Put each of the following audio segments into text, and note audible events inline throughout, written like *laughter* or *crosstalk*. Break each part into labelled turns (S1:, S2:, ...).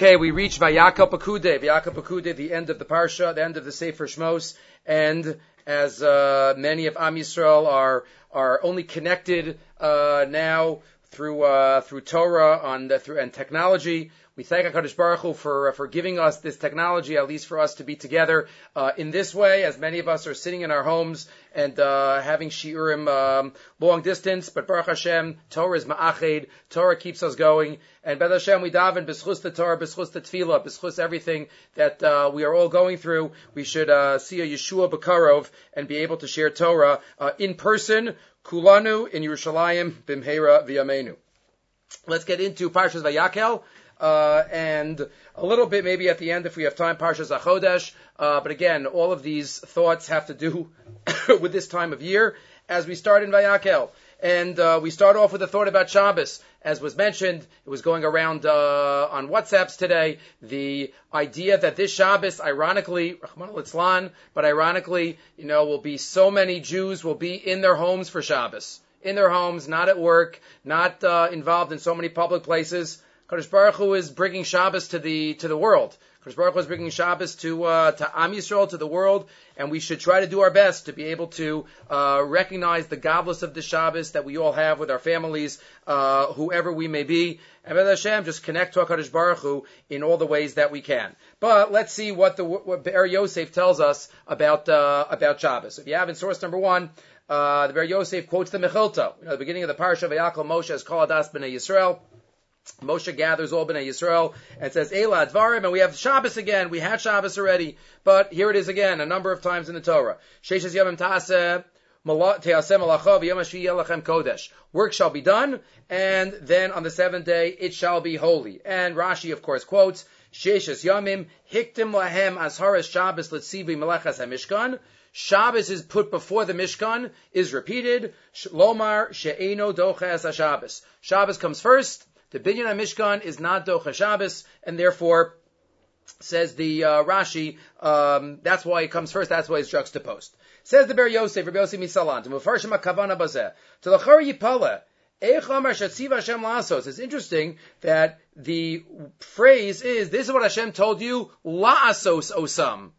S1: Okay, we reach Vayakal Pakude, Vayakal Pakude, the end of the Parsha, the end of the Sefer Shmos, and as uh, many of Am Yisrael are are only connected uh, now through uh, through Torah on the, through and technology. We thank Hakadosh Baruch Hu for for giving us this technology, at least for us to be together uh, in this way, as many of us are sitting in our homes and uh, having shiurim um, long distance. But Baruch Hashem, Torah is ma'ached. Torah keeps us going, and Beth Hashem we daven b'schus the Torah, b'schus the tefillah, b'schus everything that uh, we are all going through. We should uh, see a Yeshua Bekarov and be able to share Torah uh, in person. Kulanu in Yerushalayim bimheira v'yamenu. Let's get into Parshas Vayakel uh, and a little bit maybe at the end if we have time, Parshas HaChodesh. Uh, but again, all of these thoughts have to do *coughs* with this time of year as we start in Vayakel. And uh, we start off with a thought about Shabbos. As was mentioned, it was going around uh, on WhatsApps today, the idea that this Shabbos, ironically, Rahman al but ironically, you know, will be so many Jews will be in their homes for Shabbos. In their homes, not at work, not uh, involved in so many public places. Kadosh Baruch Hu is bringing Shabbos to the to the world. Kadosh Baruch Hu is bringing Shabbos to uh, to Am Yisrael to the world, and we should try to do our best to be able to uh, recognize the godless of the Shabbos that we all have with our families, uh, whoever we may be, and B'ez Hashem just connect to Hakadosh Baruch Hu in all the ways that we can. But let's see what the what Be'er Yosef tells us about uh, about Shabbos. If you have in source number one. Uh, the Be'er Yosef quotes the Mechilta, you know, the beginning of the parsha of Yaakov Moshe as Kol Adas B'nai Yisrael. Moshe gathers all Bnei Yisrael and says, Eila Advarim, and we have Shabbos again. We had Shabbos already, but here it is again, a number of times in the Torah. Sheshes Yomim Taseh, Work shall be done, and then on the seventh day it shall be holy. And Rashi, of course, quotes, Sheshes Yomim, Hiktim Lahem Asharas Shabbos Letzivi Melechas HaMishkan. Shabbos is put before the Mishkan, is repeated. Lomar She'eno Doches HaShabbos. Shabbos comes first, the binyan Mishkan is not Docha Shabbos, and therefore, says the uh, Rashi, um, that's why it comes first, that's why it's juxtaposed. Says the Be'er Yosef, Rabbi Yosef Misalant, Mufarshim to Chor Yipaleh, it's interesting that the phrase is, this is what Hashem told you, la'asos osam.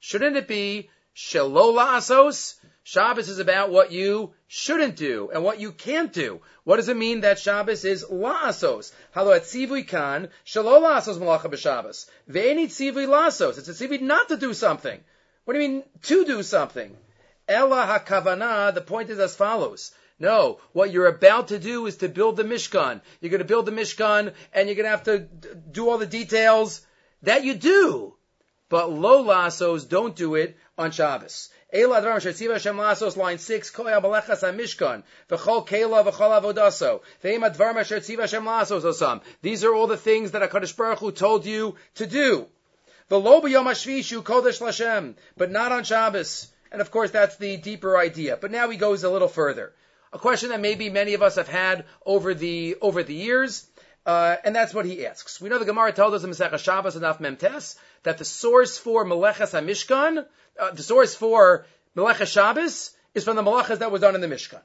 S1: Shouldn't it be shelo la'asos? Shabbos is about what you shouldn't do and what you can't do. What does it mean that Shabbos is la'asos? Halo at tzivui kan, shalo la'asos malacha b'Shabbos. Ve'eni tzivui la'asos. It's a tzivui not to do something. What do you mean to do something? Ella hakavana, the point is as follows. No, what you're about to do is to build the Mishkan. You're going to build the Mishkan and you're going to have to do all the details. That you do. But lo lasos, don't do it on Shabbos. Line 6, Kol Yabalechas HaMishkan, V'chol Kela V'chol Avodaso, Hashem Lasos Osam. These are all the things that HaKadosh Baruch Hu told you to do. V'lo b'yom hashvishu kodesh Lashem, but not on Shabbos. And of course that's the deeper idea. But now he goes a little further. A question that maybe many of us have had over the, over the years, uh, and that's what he asks. We know the Gemara told us in Masechah Shabbos and Memtes that the source for Meleches HaMishkan uh, the source for Melecha Shabbos is from the Malachas that was done in the Mishkan.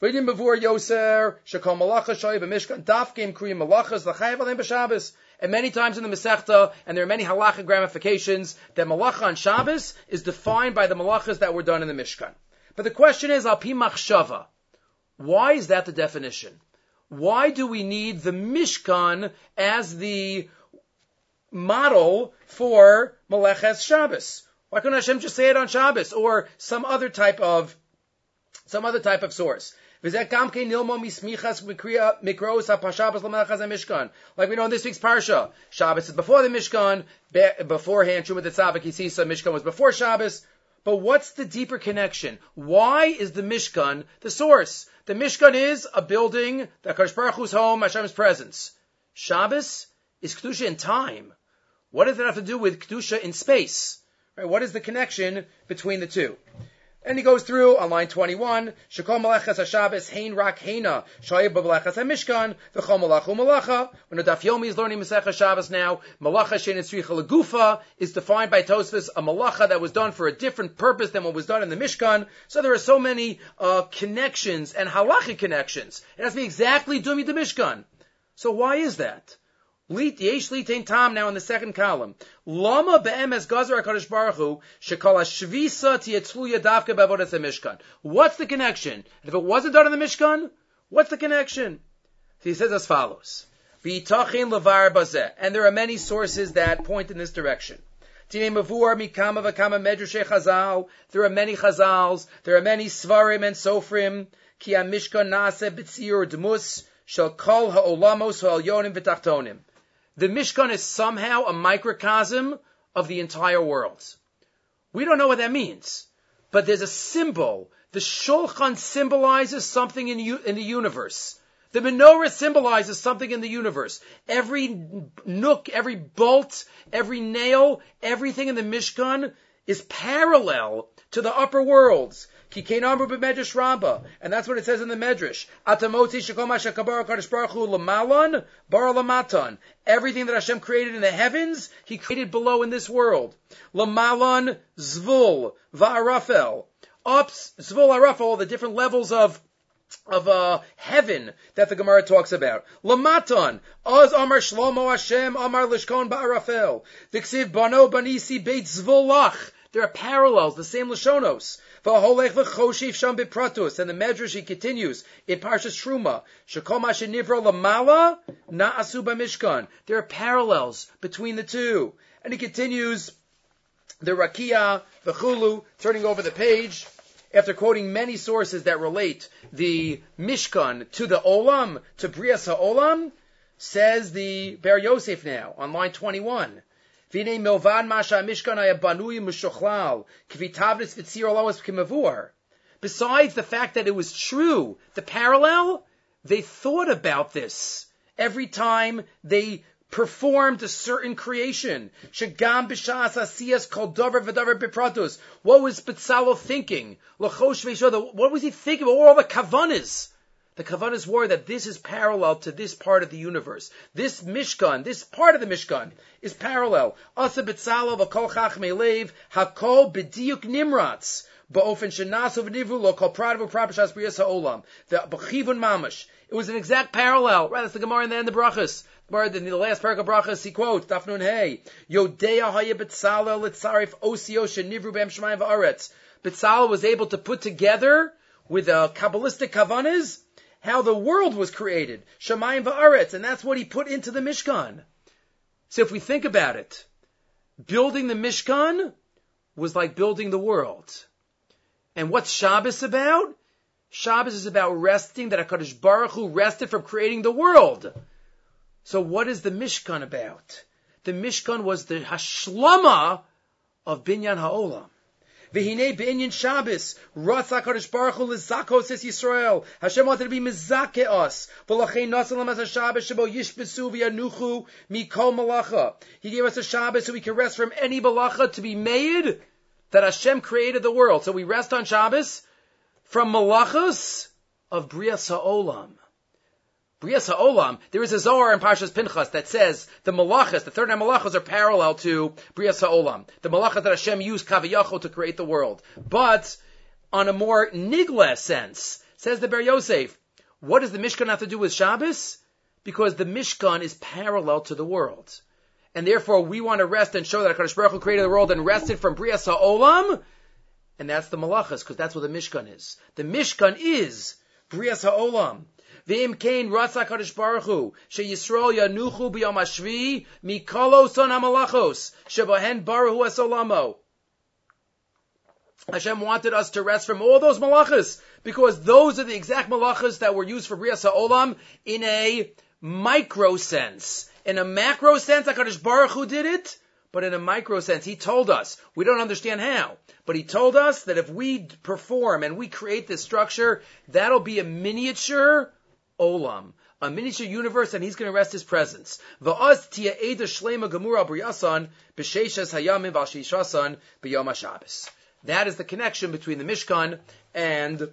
S1: V'yidim bevur Yoser, Shekol Malacha Shoy b'Mishkan, Daf Game Kriyim Malachas, L'chayev Alem b'Shabbos. And many times in the Masechta, and there are many halachic ramifications, that Malacha on Shabbos is defined by the Malachas that were done in the Mishkan. But the question is, Al Pi Machshava. Why is that the definition? Why do we need the Mishkan as the model for Meleches Shabbos? Why couldn't Hashem just say it on Shabbos or some other type of some other type of source? Like we know in this week's parsha, Shabbos is before the Mishkan, beforehand Shumat the Tzavik Yisisa, Mishkan was before Shabbos. But what's the deeper connection? Why is the Mishkan the source? The Mishkan is a building, the Kadosh Baruch Hu's home, Hashem's presence. Shabbos is Kedusha in time. What does that have to do with Kedusha in space? Right? What is the connection between the two? And he goes through on line 21, Shekol Malachas HaShabbos, Hein Rak Heina, Shayib Malachas HaMishkan, V'chol Malachu Malacha. When the Daf Yomi is learning Masechah Shabbos now, Malacha Shein Etzricha Legufa is defined by Tosfos, a Malacha that was done for a different purpose than what was done in the Mishkan. So there are so many uh, connections and halachic connections. It has to be exactly Dumi the Mishkan. So why is that? Yesh litain tam now in the second column. Lama be'emes gazer HaKadosh Baruch Hu be'avodas. What's the connection? If it wasn't done in the Mishkan, what's the connection? So he says as follows. And there are many sources that point in this direction. There are many chazals, there are many svarim and sofrim, ki mishkan nase b'tzir dmus shel kol ha'olamos ha'alyonim v'tachtonim. The Mishkan is somehow a microcosm of the entire world. We don't know what that means, but there's a symbol. The Shulchan symbolizes something in, in the universe. The menorah symbolizes something in the universe. Every nook, every bolt, every nail, everything in the Mishkan is parallel to the upper worlds. Medrash Ramba, and that's what it says in the Medrash. Atamoti shekoma shekabar kadosh baruch hu lamalan bar lamatan. Everything that Hashem created in the heavens, He created below in this world. Lamalan zvul va'arafel. Ups zvul arafel, the different levels of of uh, heaven that the Gemara talks about. Lamaton, Oz Amar Shlomo Hashem Amar Lishkon Ba'arafel, Diksiv Bano Banisi Beit Zvolach. There are parallels, the same Lashonos. And the Medrash he continues in Parshas Truma. Lamala na'asu b'mishkan. There are parallels between the two. And he continues the Rakia, the Chulu, turning over the page after quoting many sources that relate the Mishkan to the Olam, to Brias HaOlam, says the Ber Yosef now on line 21. Besides the fact that it was true, the parallel, they thought about this every time they performed a certain creation. Shagam b'shas asiyas v'dover bipratus. What was Betzalel thinking? What was he thinking about all the kavanas? The Kavanas were that this is parallel to this part of the universe. This Mishkan, this part of the Mishkan, is parallel. Asa b'tzalo v'kol chachmei lev, hakol b'diuk nimratz, ba'ofen shenasu v'nivru lo kol pradavu prapashas b'yas ha'olam. The b'chivun mamash. It was an exact parallel. Right, that's the Gemara in the end of Brachas. Gemara in the last paragraph of Brachas, he quotes, Dafnun Hey, Yodea haya b'tzalo litzarif osio shenivru b'em shemayim v'aretz. B'tzalo was able to put together with a Kabbalistic Kavanas, how the world was created, Shemayim va'aretz, and that's what he put into the Mishkan. So if we think about it, building the Mishkan was like building the world. And what's Shabbos about? Shabbos is about resting, that HaKadosh Baruch Hu rested from creating the world. So what is the Mishkan about? The Mishkan was the Hashlama of Binyan Ha'olam. V'hinei be'inyan Shabbos, Ratz HaKadosh Baruch Hu l'zakos es Yisrael. Hashem wanted to be mizake us. V'lachei nasan l'mas HaShabbos shebo yishbesu v'yanuchu mikol malacha. He gave us a Shabbos so we can rest from any malacha to be made that Hashem created the world. So we rest on Shabbos from malachos of Brias HaOlam. Brias HaOlam, there is a Zohar in Parshas Pinchas that says the malachas, the third nine malachas are parallel to Brias HaOlam. The malachas that Hashem used kaviyachol to create the world. But on a more nigla sense, says the Ber Yosef, what does the Mishkan have to do with Shabbos? Because the Mishkan is parallel to the world. And therefore we want to rest and show that HaKadosh Baruch Hu created the world and rested from Brias HaOlam. And that's the malachas, because that's what the Mishkan is. The Mishkan is Brias HaOlam. V'im kain rasa kadosh baruch hu sheyisrael yanuchu b'yom hashvi mikolo son hamalachos shebahen baruch hu esolamo. Hashem wanted us to rest from all those malachas because those are the exact malachas that were used for Brias Olam in a micro sense. In a macro sense, HaKadosh Baruch Hu did it, but in a micro sense, He told us. We don't understand how, but He told us that if we perform and we create this structure, that'll be a miniature olam, a miniature universe, and he's going to rest his presence. Tia eda shlema gemura briyasan hayamim v'ashishasan b'yom Shabbos. That is the connection between the Mishkan and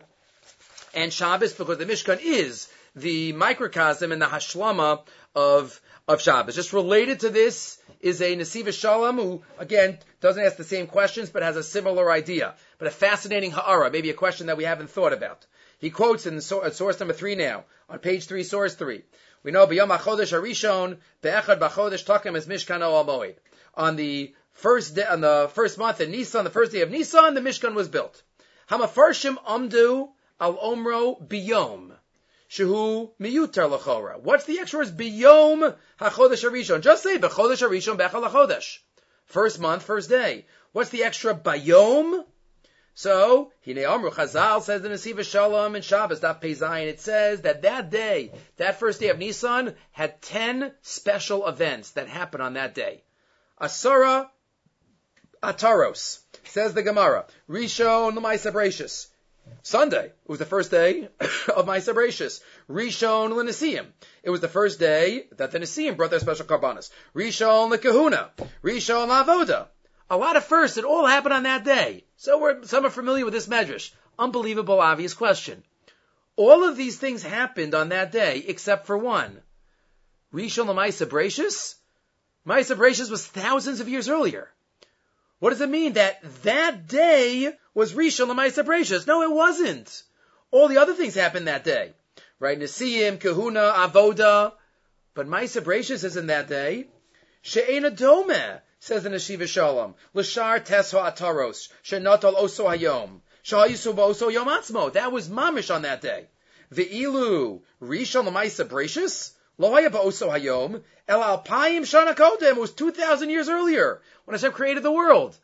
S1: and Shabbos, because the Mishkan is the microcosm and the hashlama of of Shabbos. Just related to this is a Nesiva Shalom who, again, doesn't ask the same questions but has a similar idea. But a fascinating ha'ara, maybe a question that we haven't thought about. He quotes in uh, source number three now, on page three, source three. We know B'yom HaChodesh Harishon, Be'echad B'chodesh Takim is Mishkan Moed. On the first day, on the first month in Nisan, the first day of Nisan, the Mishkan was built. Hamafarshim Amdu Al Omro Biyom. Shehu miyutar lachora. What's the extra words? Biyom hachodesh harishon. Just say bechodesh harishon bechal. First month, first day. What's the extra bayom? So, Hine Amru Chazal says in Nesiva Shalom and Shabbos, that Peizayin, it says that that day, that first day of Nisan, had ten special events that happened on that day. Asara Ataros, says the Gemara. Rishon Lamaisa Brachus. Sunday. It was the first day *coughs* of my Sabratius. Rishon L'Nesiim. It was the first day that the Nesiim brought their special karbanas. Rishon L'Kahuna. Rishon L'Avoda. A lot of firsts. It all happened on that day. So we're, some are familiar with this medrash. Unbelievable, obvious question. All of these things happened on that day, except for one. Rishon L'Maisa Brachus? Maisa Brachus was thousands of years earlier. What does it mean that that day was Rishon Lamaisa Brachus? No, it wasn't. All the other things happened that day, right? Nesiim, Kahuna, Avoda, but Maisa Brachus isn't that day. She'ena Dome says the Neshiva Shalom. Lashar Tesho Ataros, Shenatal Oso Hayom, Shahayisu Oso Yom Atzmo. That was Mamish on that day. Ve'ilu Rishon Lamaisa Brachus. Lo haya ba'oso hayom, el alpayim shana kodem. It was 2,000 years earlier when Hashem created the world.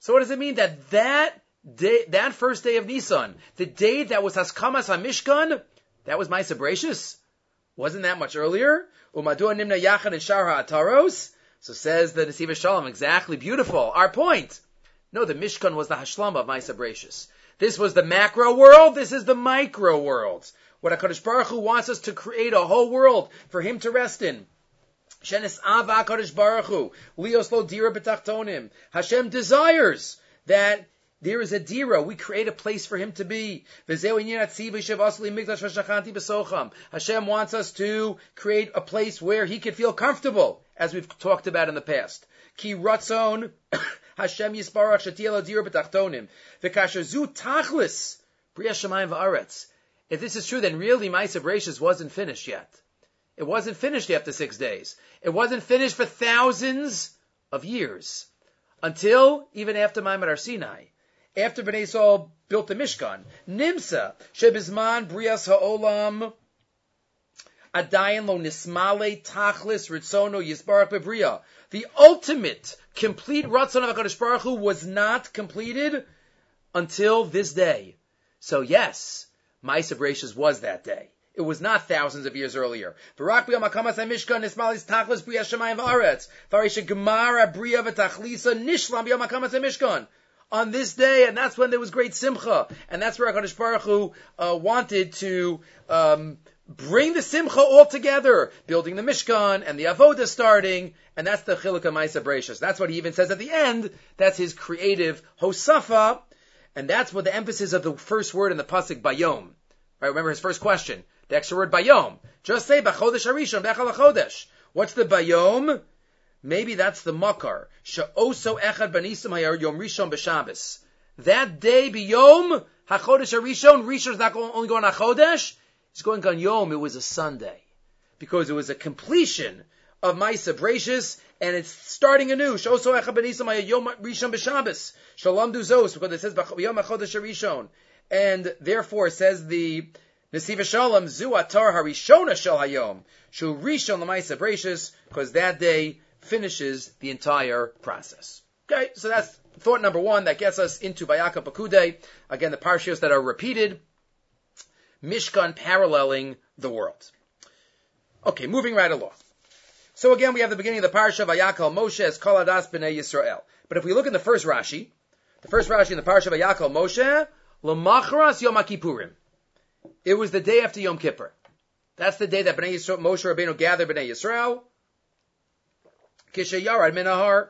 S1: So what does it mean that that day, that first day of Nisan, the day that was Haskamas HaMishkan, that was Maisa Brachus? Wasn't that much earlier? Umadua nimna yachad and shar ha'ataros? So says the Nesiva Shalom, exactly, beautiful. Our point. No, the Mishkan was the Hashlam of Maisa Brachus. This was the macro world, this is the micro world. What HaKadosh Baruch Hu wants us to create a whole world for Him to rest in. Shenis Ava HaKadosh Baruch Hu. Lios lo dira b'tachtonim. Hashem desires that there is a dira. We create a place for him to be. Hashem wants us to create a place where he can feel comfortable, as we've talked about in the past. Ki ratzon *coughs* Hashem yisparach dira b'tachtonim. V'kasher zu tachlis shemayim v'aretz. If this is true, then really Maisa Brachus wasn't finished yet. It wasn't finished after six days. It wasn't finished for thousands of years. Until even after Maimon Sinai. After Bnei Yisrael built the Mishkan. Nimsa, Shebizman Brias Ha'olam, Adayan lo nismale tachlis ritzono yisbarach. The ultimate complete ratzon of HaKadosh Baruch Hu was not completed until this day. So yes, Maisa Brachus was that day. It was not thousands of years earlier. Barak b'yom hakamas ha-mishkan nismalis tachlis b'ya shemayim v'aretz. Gemara b'ya v'tachlisa nishlam b'yom hakamas ha-mishkan. On this day, and that's when there was great simcha, and that's where HaKadosh Baruch Hu uh, wanted to um, bring the simcha all together, building the Mishkan and the Avoda starting, and that's the Chilukah Maisa Brachus. That's what he even says at the end. That's his creative Hosafa, and that's what the emphasis of the first word in the pasuk Bayom. Right? Remember his first question. The extra word bayom. Just say bachodesh harishon bechal. What's the bayom? Maybe that's the makar. Sha'oso echad banisim hayar yom rishon b'shabbos. That day biyom hachodesh. Rishon is not only going on chodesh. It's going on yom. It was a Sunday because it was a completion of Maisa Brachus, and it's starting anew. Shoso banisim hayar yom rishon b'shabbos. Shalom duzos because it says yom hachodesh harishon, and therefore says the Nesiva Shalom Zu Atar Harishona Shel Hayom Shu Rishon Lamaisa Brachus because that day finishes the entire process. Okay, so that's thought number one that gets us into Bayaka Pakude. Again, the parshios that are repeated. Mishkan paralleling the world. Okay, moving right along. So again, we have the beginning of the parsha Vayakal Moshe as Koladas Bnei Yisrael. But if we look in the first Rashi, the first Rashi in the parsha Vayakal Moshe, Lamachras Yom Kippurim. It was the day after Yom Kippur. That's the day that Bnei Yisrael, Moshe Rabbeinu gathered Bnei Yisrael. Kishayarad Minahar,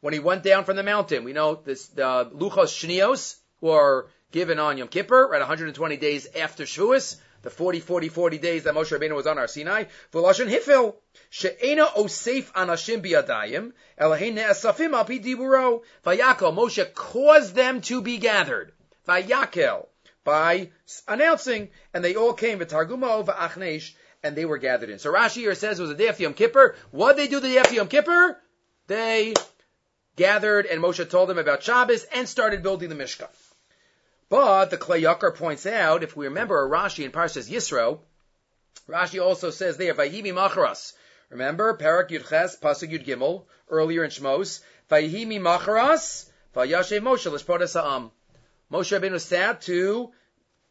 S1: when he went down from the mountain. We know this, the Luchos Shnios, are given on Yom Kippur, right, 120 days after Shavuos, the 40, 40, 40 days that Moshe Rabbeinu was on Har Sinai. V'lashon hifil, she'ena osef anashim biyadayim, elahein ne'asafim al diburo. Vayakel, Moshe caused them to be gathered. Vayakel, by announcing, and they all came with Targumo v'achnesh, and they were gathered in. So Rashi here says it was a day after Yom Kippur. What did they do the day after Yom Kippur? They gathered and Moshe told them about Shabbos and started building the Mishkan. But the Yakar points out, if we remember Rashi in Parshas Yisro, Rashi also says there, Vayimi Macharas. Remember, Parak Yudches, Pasuk Yud Gimel, earlier in Shmos, Vayimi Macharas, Vayashe Moshe, Lishpodas Ha'am. Moshe Rabbeinu sat to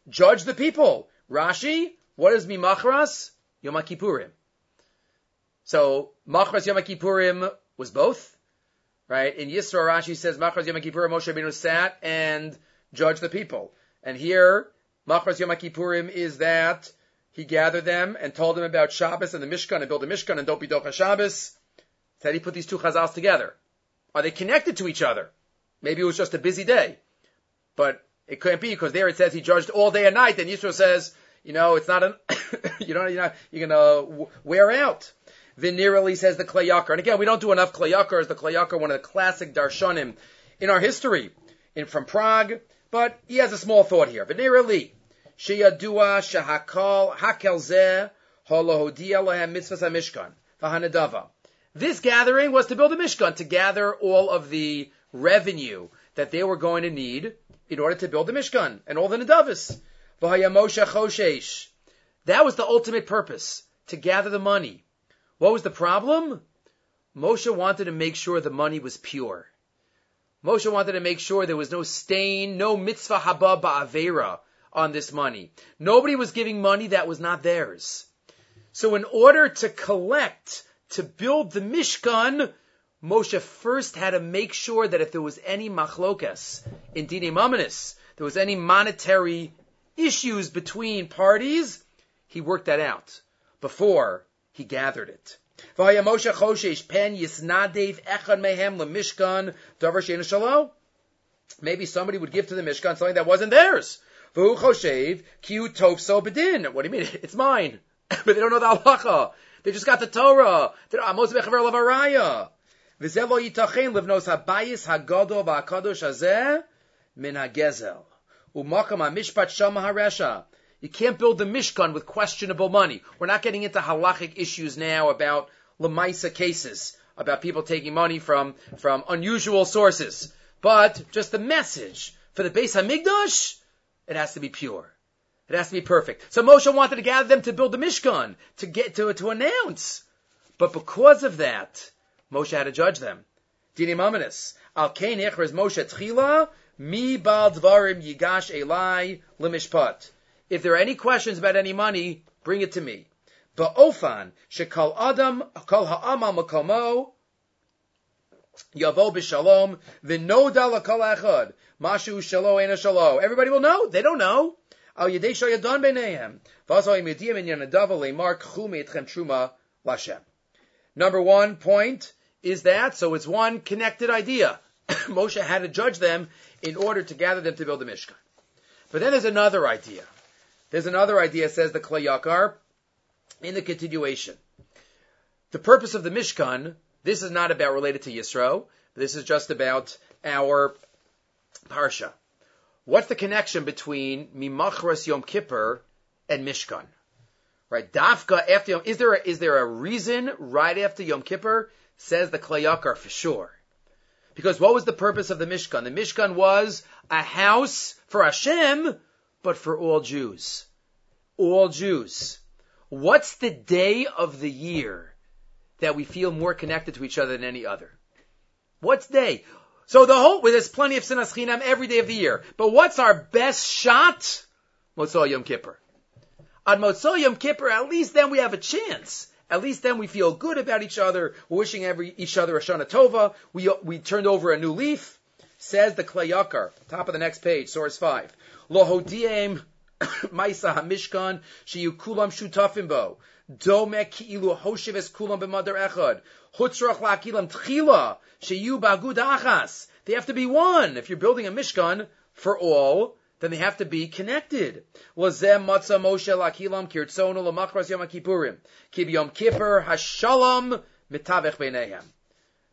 S1: judge the people. Rashi, what is Mimachras? Yom Kippurim. So, Machras Yom Kippurim was both, right? In Yisro, Rashi says, Machras Yom Kippurim, Moshe Rabbeinu sat and judged the people. And here, Machras Yom Kippurim is that he gathered them and told them about Shabbos and the Mishkan and build a Mishkan and don't be Docha Shabbos. Said he put these two chazals together. Are they connected to each other? Maybe it was just a busy day. But it couldn't be because there it says he judged all day and night, and Yisro says, you know, it's not an, *coughs* you know, you're not, you're gonna wear out. Venerally says the Klei Yakar. And again, we don't do enough Klei Yakar as the Klei Yakar, one of the classic darshanim in our history, in from Prague. But he has a small thought here. Venerally, sheyadua shahakal hakel zeh holohodia lahem mitzvahs hamishkan. This gathering was to build a mishkan, to gather all of the revenue that they were going to need in order to build the Mishkan and all the Nadavis. That was the ultimate purpose, to gather the money. What was the problem? Moshe wanted to make sure the money was pure. Moshe wanted to make sure there was no stain, no mitzvah haba ba'avera on this money. Nobody was giving money that was not theirs. So in order to collect, to build the Mishkan, Moshe first had to make sure that if there was any machlokas in Dine Mamanis, there was any monetary issues between parties, he worked that out before he gathered it. Vaya Moshe Choshesh Pen Yisnadev Echad Mehem LeMishkan Davar Shein Shalom. Maybe somebody would give to the Mishkan something that wasn't theirs. V'hu Choshev Kiu Tovso Bedin. What do you mean? *laughs* It's mine, *laughs* but they don't know the halacha. They just got the Torah. They don't, ah, Moshe Bechaver Lavaraya. V'zeh yitachin livnos habayis hagadol v'akadosh hazeh min hagezel. Umakam hamishpat shama haresha. You can't build the Mishkan with questionable money. We're not getting into halachic issues now about Lamaisa cases, about people taking money from, from unusual sources. But just the message for the Beis Hamikdash, it has to be pure. It has to be perfect. So Moshe wanted to gather them to build the Mishkan, to get to, to announce. But because of that, Moshe had to judge them. Dini Mamanis. Al Kain Moshe Tchila, Mi Bal Dvarim Yigash Elai Limishpat. If there are any questions about any money, bring it to me. Ba'ofan, Shekal Adam, Kal Ha'amal Makomo, Yavo b'shalom, v'noda l'kol echad, mashu shalo ena shalo. Everybody will know. They don't know. Al yedei shayadon b'neihem. V'asal yimidiyim in yanadava le'mar k'chu me'etchem truma l'Hashem. Number one point, is that. So it's one connected idea. *coughs* Moshe had to judge them in order to gather them to build the Mishkan. But then there's another idea. There's another idea, says the Klei Yakar, in the continuation. The purpose of the Mishkan, this is not about related to Yisro, this is just about our Parsha. What's the connection between Mimachras Yom Kippur and Mishkan? Right, Dafka after Yom, is there a, is there a reason right after Yom Kippur says the Klei Yakar for sure. Because what was the purpose of the Mishkan? The Mishkan was a house for Hashem, but for all Jews. All Jews. What's the day of the year that we feel more connected to each other than any other? What's day? So the whole, well, there's plenty of sinas chinam every day of the year. But what's our best shot? Motzah Yom Kippur. On Motzah Yom Kippur, at least then we have a chance. At least then we feel good about each other. We're wishing every, each other a Shana Tova. We, we turned over a new leaf. Says the Klei Yakar, top of the next page, source 5. Lohodiem *coughs* Maisa HaMishkan Shiyu Kulam Shutafim Bo. Domek Ki'ilu Hosheves Kulam B'Madar Echad. Hutzrach Lakilam Tchila Shiyu Bagud. They have to be one. If you're building a Mishkan for all, then they have to be connected. Lazem Moshe lakilam lamachras yom kippurim. Kib yom kippur hashalom mitavech.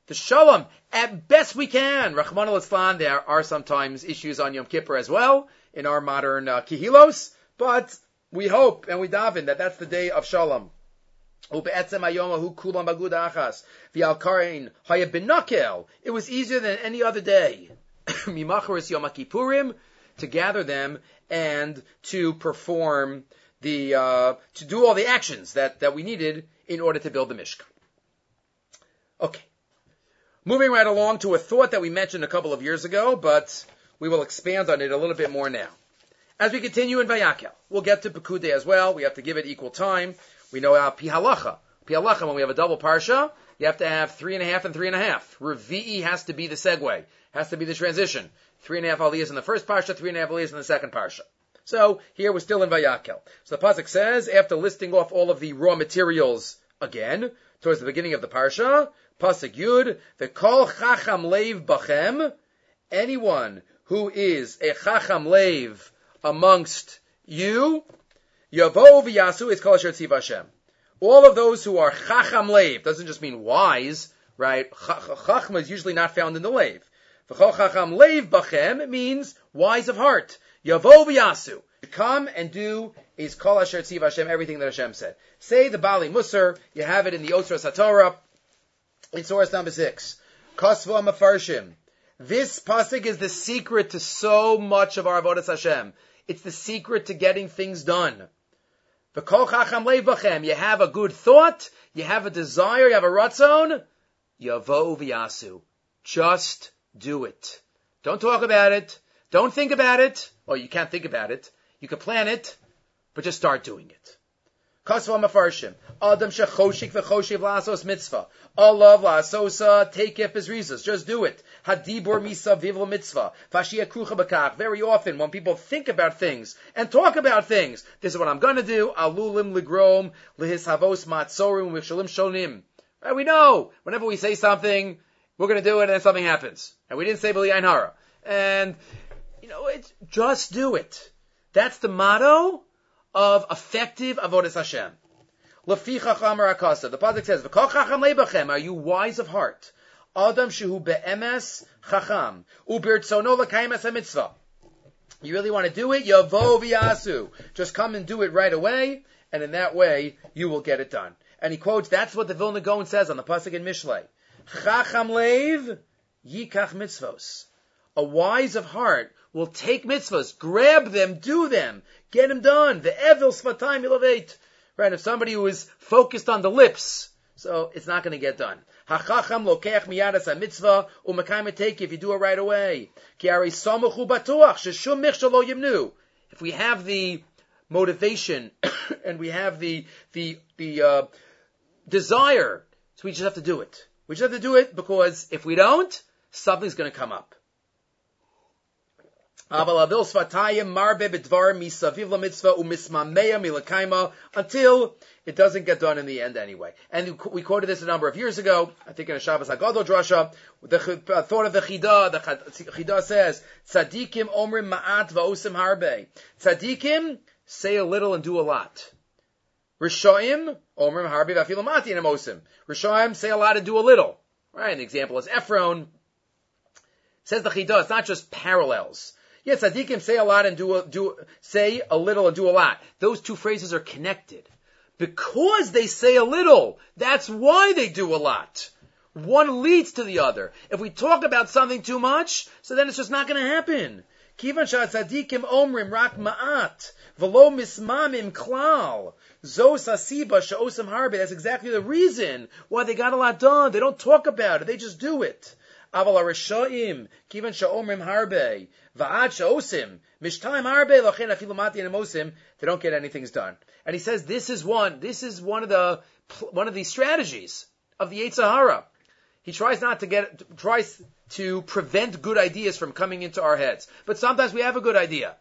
S1: The shalom, at best we can. Rahman al there are sometimes issues on Yom Kippur as well in our modern uh, kihilos, but we hope and we daven that that's the day of Shalom. It was easier than any other day. *coughs* to gather them and to perform the uh, to do all the actions that, that we needed in order to build the Mishkan. Okay. Moving right along to a thought that we mentioned a couple of years ago, but we will expand on it a little bit more now. As we continue in Vayakel, we'll get to Pekude as well. We have to give it equal time. We know our Pihalacha. Pihalacha, when we have a double parsha, you have to have three and a half and three and a half. Revi'i has to be the segue, has to be the transition. Three and a half aliyahs in the first parsha, three and a half aliyahs in the second parsha. So here we're still in Vayakel. So the pasuk says, after listing off all of the raw materials again, towards the beginning of the parsha, pasuk Yud, the kol chacham leiv bachem, anyone who is a chacham leiv amongst you, yavo v'yasu, is called Asher Hashem. All of those who are chacham leiv, doesn't just mean wise, right? Chacham is usually not found in the leiv. V'chol chacham leiv bachem means wise of heart. Yavo v'yasu. Come and do is kol asher tziv Hashem, everything that Hashem said. Say the Bali Musar, you have it in the Otzra Satorah, in source number six. Kosva Mafarshim. This pasuk is the secret to so much of our avodas Hashem. It's the secret to getting things done. You have a good thought, you have a desire, you have a ratzon, yavo v'yasu. Just do it. Don't talk about it. Don't think about it. Well, you can't think about it. You can plan it, but just start doing it. Kasva mafarshim. Adam shechoshik v'choshev la'asos mitzvah. Allah lasosa take la'asosa tekef bezrizas. Just do it. Hadibur misa vivl mitzvah. Fashia krucha bakach. Very often when people think about things and talk about things, this is what I'm gonna do. Alulim ligrom lihis havos matzorim v'shalim shonim. Right, we know. Whenever we say something, we're gonna do it and then something happens. And we didn't say B'li Hara. And you know, it's just do it. That's the motto of effective avodas Hashem. The pasuk says, "V'kol chacham lebachem." Are you wise of heart? Adam shehu be'emes chacham u'birtzono l'kayim es mitzvah. You really want to do it? Yavo v'yasu. Just come and do it right away, and in that way you will get it done. And he quotes, that's what the Vilna Gaon says on the pasuk in Mishlei. Chacham leiv yikach mitzvos. A wise of heart will take mitzvahs, grab them, do them, get them done. The evil svatayim ilavate. Right? If somebody who is focused on the lips, so it's not going to get done. Hachacham lokeach miyadas mitzvah u'makayim take if you do it right away. Ki ari samuchu batuach sheshum michshalo yimnu. If we have the motivation *coughs* and we have the the the uh, desire, so we just have to do it. We just have to do it because if we don't, something's going to come up. Until it doesn't get done in the end anyway. And we quoted this a number of years ago, I think in a Shabbos HaGadol drasha, the thought of the Chida, the Chida says, Tzadikim omrim ma'at va'osim harbe. Tzadikim say a little and do a lot. Rishoim omrim harbe va'filamati in amosim. Rishoim say a lot and do a little. Right? An example is Ephron. Says the Chida, it's not just parallels. Yes, tzaddikim say a lot and do a, do say a little and do a lot. Those two phrases are connected because they say a little. That's why they do a lot. One leads to the other. If we talk about something too much, so then it's just not going to happen. Kivan tzaddikim omrim rak ma'at v'lo mismamim klal zos asiba she'osam harbe. That's exactly the reason why they got a lot done. They don't talk about it; they just do it. Aval Arishaim, Kivan Sha'omrim Harbe, Va'ad Sha'osim, Mishtaim Harbe, Lachin Afilu Mati and Amosim, they don't get anything done. And he says this is one, this is one of the, one of the strategies of the Yetzer Hara. He tries not to get, tries to prevent good ideas from coming into our heads. But sometimes we have a good idea.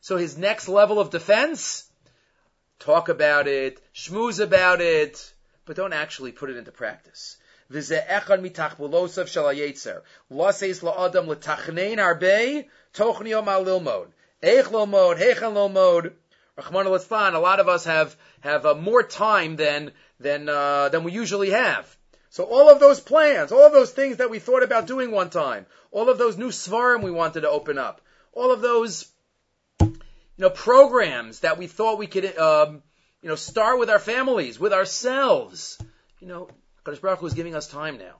S1: So his next level of defense, talk about it, schmooze about it, but don't actually put it into practice. V'ze echad mitachbulosav shel hayetzer. Lo seis la'adam l'tachnein arbei, tochniyom al lilmod. Eich lilmod, heichan lilmod. Rahman al a lot of us have, have uh, more time than, than, uh, than we usually have. So all of those plans, all of those things that we thought about doing one time, all of those new svarim we wanted to open up, all of those, you know, programs that we thought we could, um, you know, start with our families, with ourselves. You know, Kadosh Baruch Hu is giving us time now.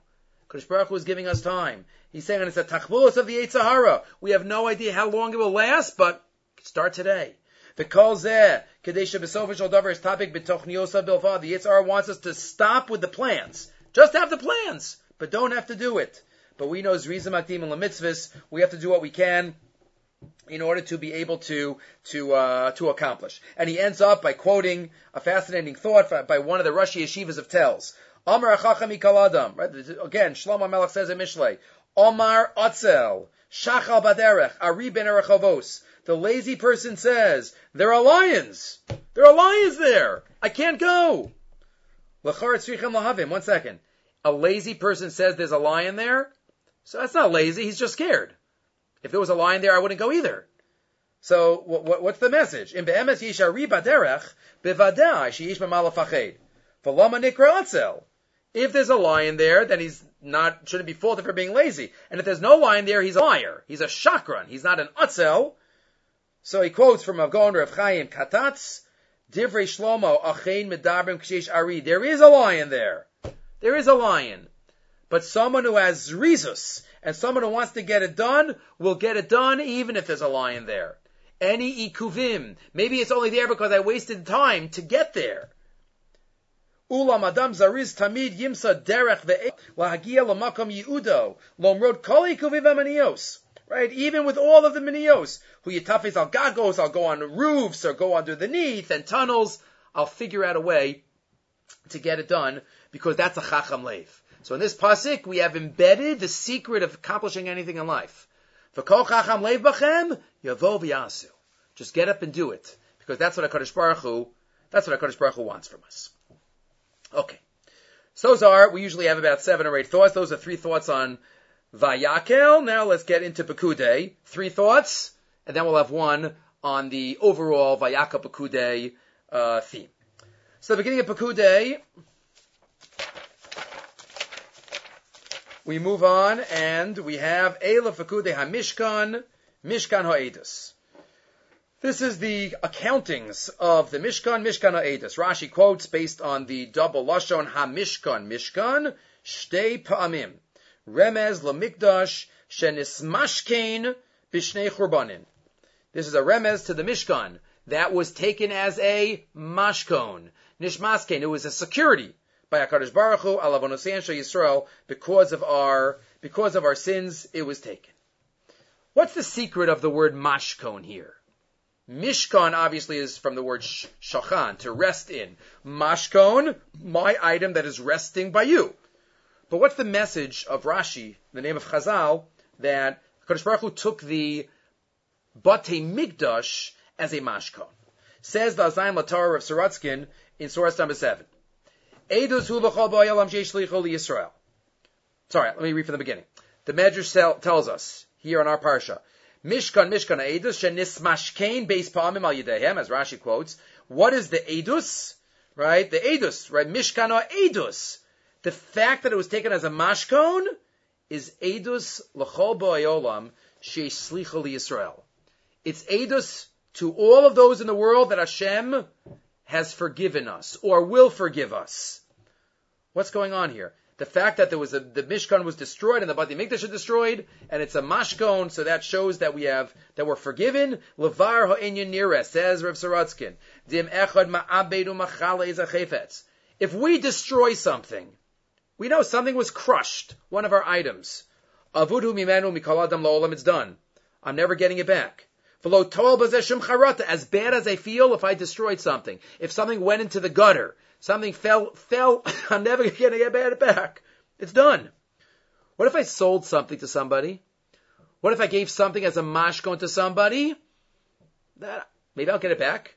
S1: Kadosh Baruch Hu is giving us time. He's saying it's a tachbulos of the Yetzer Hara. We have no idea how long it will last, but start today. The kol zeh, davar is topic b'tochniosa bilvad. The Yitzhar wants us to stop with the plans. Just have the plans, but don't have to do it. But we know Zrizim Atim and Lamitzvahs, we have to do what we can in order to be able to to uh, to accomplish. And he ends up by quoting a fascinating thought by one of the Rashi yeshivas of Telz. Amar Achacham. Right? Again, Shlomo Melech says in Mishlei. Omar Atzel. Shachal Baderech. Ari ben Erechavos. The lazy person says, there are lions. There are lions there. I can't go. One second. A lazy person says there's a lion there. So that's not lazy. He's just scared. If there was a lion there, I wouldn't go either. So what, what's the message? In be'emes bevadai sheyish b'malafached. V'lama nikra atzel. If there's a lion there, then he's not shouldn't be faulted for being lazy. And if there's no lion there, he's a liar. He's a shakran. He's not an atzel. So he quotes from Avgon of Chaim Katatz, Divrei Shlomo Achein Medabrim Kshish Ari. There is a lion there. There is a lion. But someone who has rizus and someone who wants to get it done will get it done even if there's a lion there. Any ikuvim. Maybe it's only there because I wasted time to get there. Ulam Adam Zariz Tamid Yimsa Derech Lahagia Lamakom Yehudo Lomrod Kol Ikuvim. Right? Even with all of the minios, who yitafes al gagos, I'll go on roofs or go underneath and tunnels. I'll figure out a way to get it done because that's a chacham leif. So in this pasuk, we have embedded the secret of accomplishing anything in life. Just get up and do it. Because that's what HaKadosh Baruch Hu, that's what Baruch Hu wants from us. Okay. So those are, we usually have about seven or eight thoughts. Those are three thoughts on Vayakel. Now let's get into Pekude. Three thoughts, and then we'll have one on the overall Vayaka Pekude uh, theme. So the beginning of Pekude, we move on and we have Eila Fakude HaMishkan, Mishkan Ha'edus. This is the accountings of the Mishkan, Mishkan Ha'edus. Rashi quotes based on the double Lashon HaMishkan, Mishkan, Shtei Pa'amim. Remez Lamikdash, Shenismashkein, Bishnei Churbanin. This is a remez to the Mishkan that was taken as a mashkon. Nishmaskein, it was a security by Hakadosh Baruch Hu, Yisrael, because of our because of our sins, it was taken. What's the secret of the word mashkon here? Mishkan obviously is from the word shachan, to rest in. Mashkon, my item that is resting by you. But what's the message of Rashi, the name of Chazal, that Hakadosh Baruch Hu took the Bate Migdash as a mashkon? Says the Oznayim LaTorah of Sorotzkin in Surah number 7. Edus hu Yisrael. Sorry, let me read from the beginning. The Medrash tells us here on our parsha, Mishkan Mishkan Edus shenismashkein beis pa'amim al yedehem, as Rashi quotes. What is the Edus? Right, the Edus, right? Mishkan or Edus. The fact that it was taken as a mashkon is Edus l'chol ba'ayolam she'islicha Yisrael. It's Edus to all of those in the world that Hashem has forgiven us or will forgive us. What's going on here? The fact that there was a, the Mishkan was destroyed and the Bati Mikdash is destroyed, and it's a mashkon, so that shows that we have that we're forgiven. Levar ha'inyan nira says Rav Sorotzkin. Dim echad ma'abedu machale If we destroy something, we know something was crushed, one of our items. Avudu mimenu mikaladam la'olam, it's done. I'm never getting it back. As bad as I feel if I destroyed something, if something went into the gutter, Something fell, fell, *laughs* I'm never going to get it back. It's done. What if I sold something to somebody? What if I gave something as a mashkon to somebody? That, maybe I'll get it back.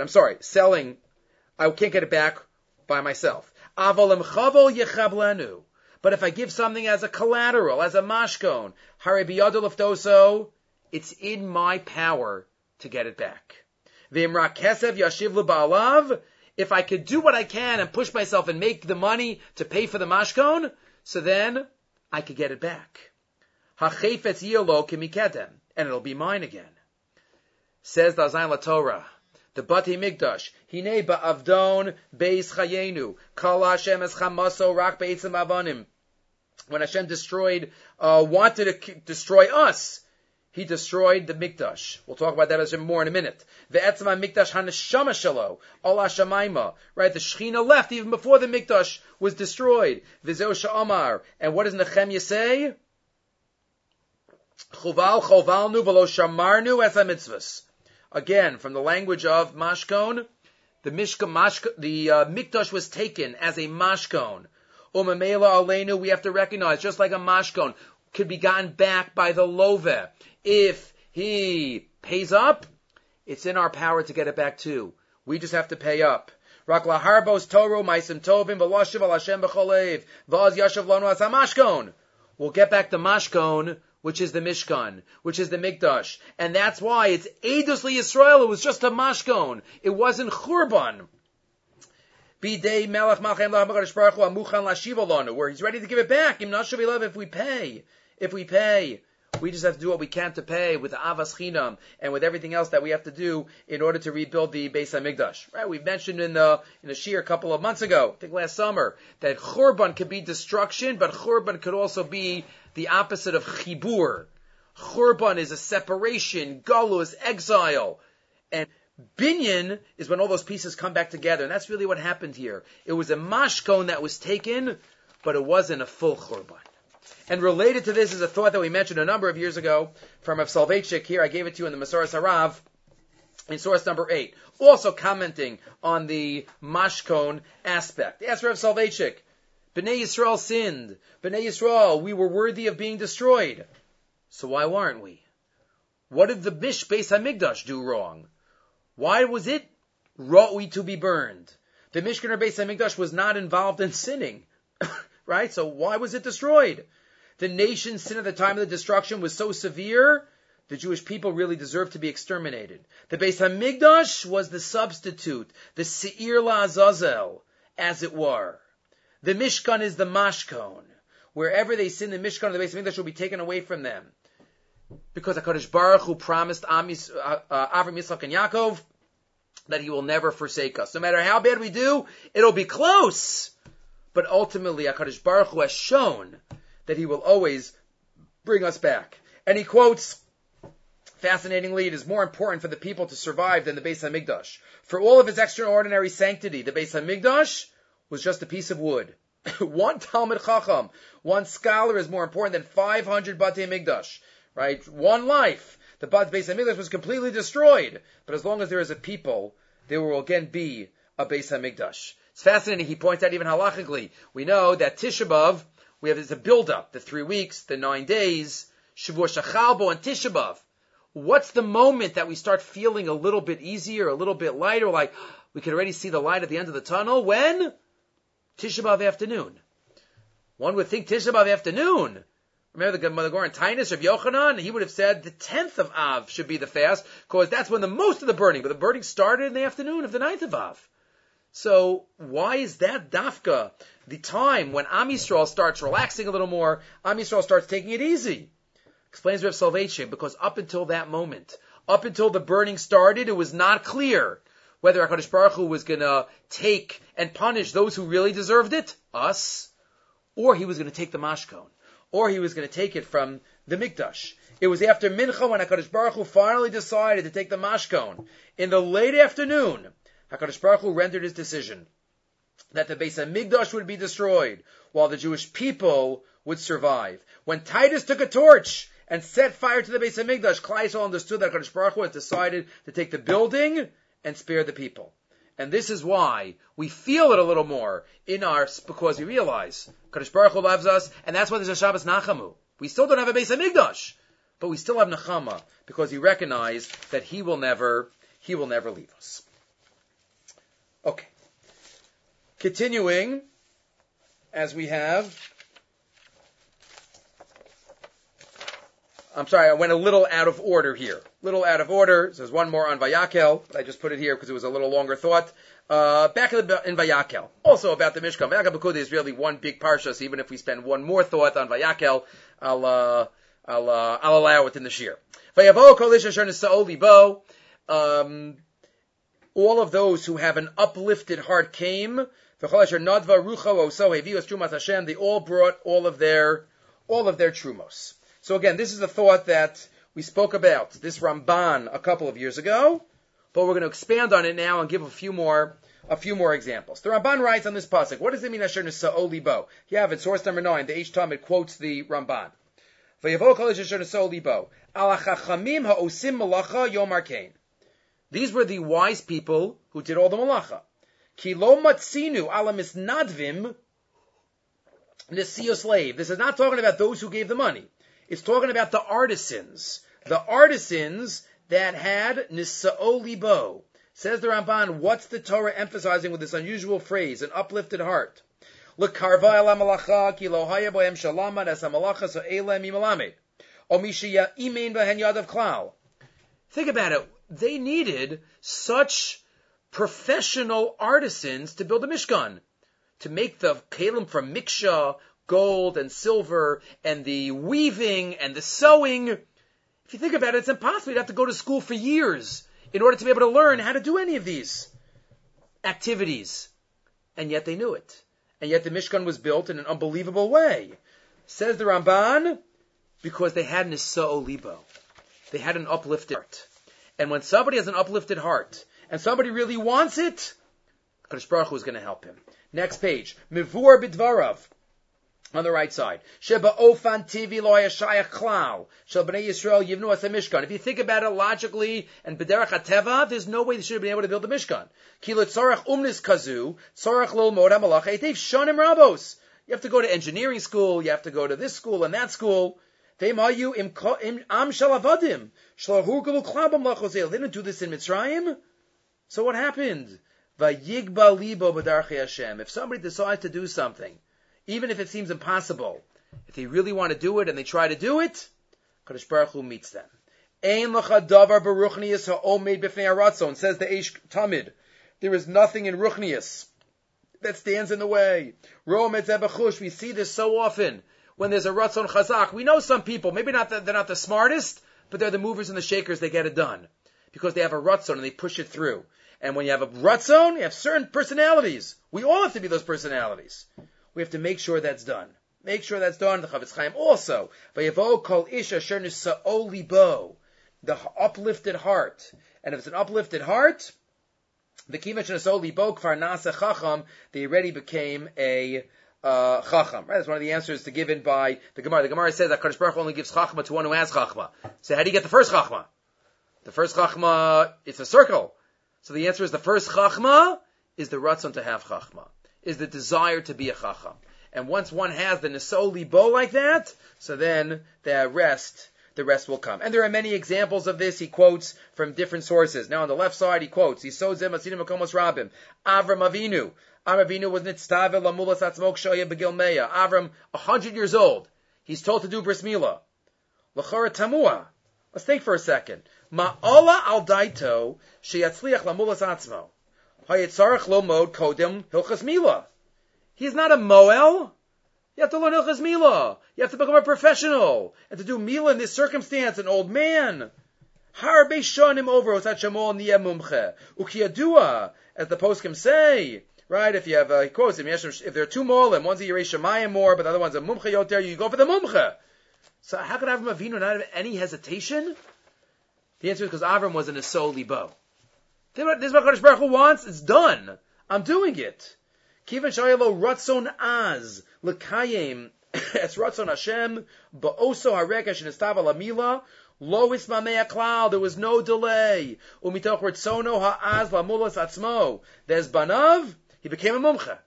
S1: I'm sorry, selling, I can't get it back by myself. But if I give something as a collateral, as a mashkon, it's in my power to get it back. V'imra kesev yashiv l'ba'alav. If I could do what I can and push myself and make the money to pay for the mashkon, so then I could get it back. Hachefetz yilo kimikedem, and it'll be mine again. Says the Zayin Torah, the Bati Migdash, Hine ba'avdon beis chayenu, kal Hashem es chamaso rak be'itzim avanim. When Hashem destroyed, uh, wanted to destroy us, he destroyed the Mikdash. We'll talk about that as more in a minute. The Etzma Mikdash Haneshama Shalo, Allah. Right, the Shechina left even before the Mikdash was destroyed. Vizeo Sha'amar. And what does Nehemiah say? Chuval chovalnu v'lo shamarnu es mitzvahs. Again, from the language of Mashkon, the Mishka, Mashka, the uh, Mikdash was taken as a Mashkon. Umamela Aleinu, we have to recognize, just like a Mashkon could be gotten back by the Love. If he pays up, it's in our power to get it back too. We just have to pay up. We'll get back the mashkon which is the Mishkan, which is the Mikdash. And that's why it's Eidos Yisrael, it was just a Mashkon. It wasn't Churban. Where he's ready to give it back. If we pay. If we pay. We just have to do what we can to pay with the Avas Chinam and with everything else that we have to do in order to rebuild the Beis Hamikdash. Right? We mentioned in the in the shiur a couple of months ago, I think last summer, that Churban could be destruction, but Churban could also be the opposite of Chibur. Churban is a separation, Galus, exile, and Binyan is when all those pieces come back together, and that's really what happened here. It was a mashkon that was taken, but it wasn't a full Churban. And related to this is a thought that we mentioned a number of years ago from Rav Soloveitchik. Here, I gave it to you in the Masoras Harav in source number eight. Also commenting on the Mashkon aspect. Ask Rav Soloveitchik, Bnei Yisrael sinned. Bnei Yisrael, we were worthy of being destroyed. So why weren't we? What did the Bish Beis Hamikdash do wrong? Why was it wrought we to be burned? The Mishkan or Beis Hamikdash was not involved in sinning, right? So why was it destroyed? the nation's sin at the time of the destruction was so severe, the Jewish people really deserved to be exterminated. The Beis Hamikdash was the substitute, the Seir La'azazel, as it were. The Mishkan is the Mashkon. Wherever they sin, the Mishkan or the Beis Hamikdash will be taken away from them. Because HaKadosh Baruch who promised Amis, uh, uh, Avram, Yitzchak, and Yaakov that he will never forsake us. No matter how bad we do, it'll be close. But ultimately, HaKadosh Baruch Hu has shown that he will always bring us back. And he quotes, fascinatingly, it is more important for the people to survive than the Beis Hamikdash. For all of his extraordinary sanctity, the Beis Hamikdash was just a piece of wood. *laughs* one Talmud Chacham, one scholar is more important than 500 Batei Hamikdash. Right? One life. The Bat Beis Hamikdash was completely destroyed. But as long as there is a people, there will again be a Beis Hamikdash. It's fascinating. He points out even halachically. We know that Tisha B'av we have a build-up, the three weeks, the nine days, Shavua Shachalbo and Tisha B'av. What's the moment that we start feeling a little bit easier, a little bit lighter, like we can already see the light at the end of the tunnel? When? Tisha B'av afternoon. One would think Tisha B'av afternoon. Remember the Gemara in Taanis of Yochanan? He would have said the 10th of Av should be the fast, because that's when the most of the burning, but the burning started in the afternoon of the 9th of Av. So why is that dafka the time when Am Yisrael starts relaxing a little more? Am Yisrael starts taking it easy. Explains Rav Soloveitchik because up until that moment, up until the burning started, it was not clear whether Hakadosh Baruch Hu was going to take and punish those who really deserved it, us, or he was going to take the mashkon, or he was going to take it from the mikdash. It was after mincha when Hakadosh Baruch Hu finally decided to take the mashkon in the late afternoon. HaKadosh Baruch Hu rendered his decision that the Beis Hamikdash would be destroyed while the Jewish people would survive. When Titus took a torch and set fire to the Beis Hamikdash, Klai understood that HaKadosh Baruch Hu had decided to take the building and spare the people. And this is why we feel it a little more in our, because we realize Kadosh Baruch Hu loves us, and that's why there's a Shabbos Nachamu. We still don't have a Beis Hamikdash, but we still have Nachama because we recognize that He will never, He will never leave us. Okay. Continuing, as we have. I'm sorry, I went a little out of order here. Little out of order. There's one more on Vayakel, I just put it here because it was a little longer thought. Uh, back in, the, in Vayakel, also about the Mishkan. Vayakel Pekudei is really one big parsha, so even if we spend one more thought on Vayakel, I'll, uh, I'll, uh, I'll allow it in the shiur. bo. Um, all of those who have an uplifted heart came. They all brought all of their all of their trumos. So again, this is a thought that we spoke about this Ramban a couple of years ago, but we're going to expand on it now and give a few more a few more examples. The Ramban writes on this pasuk, what does it mean Asher Nisa'oli Bo? You have it, source number nine, the Eish Tamid quotes the Ramban. These were the wise people who did all the malacha. Kilo matzinu ala misnadvim slave. This is not talking about those who gave the money. It's talking about the artisans. The artisans that had nisa'o libo. Says the Ramban, what's the Torah emphasizing with this unusual phrase, an uplifted heart? L'karva el malacha ki lo haya bohem shalama es hamalacha so ele mimalame. O mishiya imein behen klal. Think about it. They needed such professional artisans to build a Mishkan. To make the kalim from miksha, gold and silver, and the weaving and the sewing. If you think about it, it's impossible. You'd have to go to school for years in order to be able to learn how to do any of these activities. And yet they knew it. And yet the Mishkan was built in an unbelievable way. Says the Ramban, because they had an Libo. They had an uplifted heart. And when somebody has an uplifted heart, and somebody really wants it, Kadosh Baruch Hu is going to help him. Next page. Mivur bidvarav on the right side. Sheba ofan tivi lo yashayach klal. Shel bnei Yisrael yivnu as a mishkan. If you think about it logically and b'derech hateva, there's no way they should have been able to build the mishkan. Ki tzorach umnis kazu, tzorach lil mod hamalach eitev shonim rabos. You have to go to engineering school, you have to go to this school and that school. They didn't do this in Mitzrayim. So what happened? If somebody decides to do something, even if it seems impossible, if they really want to do it and they try to do it, Kadosh Baruch Hu meets them. Ein lacha beruchnius ha'omed b'fnei aratzon, says the Eish Tamid. There is nothing in ruchnius that stands in the way. We see this so often when there's a ratzon chazak. We know some people, maybe not the, they're not the smartest, but they're the movers and the shakers. They get it done because they have a ratzon and they push it through. And when you have a ratzon, you have certain personalities. We all have to be those personalities. We have to make sure that's done. Make sure that's done. The Chafetz Chaim also. Vayavo kol isha bo. The uplifted heart. And if it's an uplifted heart, the kivash bo kfar nasa chacham, they already became a uh, chacham. Right? That's one of the answers to given by the Gemara. The Gemara says that Kadosh Baruch only gives chachma to one who has chachma. So how do you get the first chachma? The first chachma, it's a circle. So the answer is the first chachma is the ratzon to have chachma is the desire to be a chacham. And once one has the nesoli bo like that, so then the rest, the rest will come. And there are many examples of this. He quotes from different sources. Now on the left side, he quotes, he sows them asinim makomos rabim. Avram Avinu. Avram Avinu was nitztave lamulas atzmok shoya begil meya. Avram, a hundred years old. He's told to do bris milah. L'chora tamua. Let's think for a second. Ma'ola al daito sheyatzliach lamulas atzmo. Hayitzarach lo mod kodem hilchas mila. He's not a moel. You have to learn hilchas mila. You have to become a professional and to do mila in this circumstance, an old man. Har beishonim over osachamol niyeh mumche ukiyadua, as the poskim say. Right? If you have, uh, he quotes him, if there are two molim, one's a Yeresh Shemayim more, but the other one's a Mumche Yoter, you go for the Mumche. So how could Avram Avinu not have any hesitation? The answer is because Avram was in a soli bow. This is what Kadosh Baruch Hu wants. It's done. I'm doing it. Kivan shayalo ratzon az lekayim. It's *laughs* ratzon Hashem ba'oso harekesh nestav alamila. Lo ismamei klal. There was no delay. Umitoch ratzono ha'az lamulas atzmo. There's banav. He became a mumcha.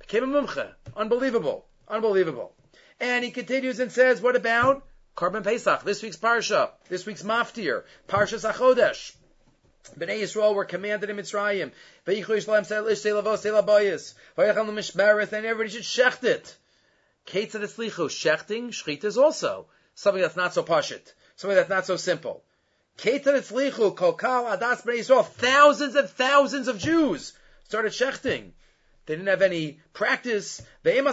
S1: Became a mumcha. Unbelievable. Unbelievable. And he continues and says, what about Korban Pesach? This week's parsha. This week's maftir. Parshas HaChodesh. Bnei Yisrael were commanded in Mitzrayim. Vayichu Yisrael said, "Lish selavos selabayis." Vayachal mishmereth, and everybody should shecht it. Ketzad etzlichu shechting shchita is also something that's not so pashit, something that's not so simple. Ketzad etzlichu kokal adas bnei Yisrael. Thousands and thousands of Jews started shechting. They didn't have any practice. When did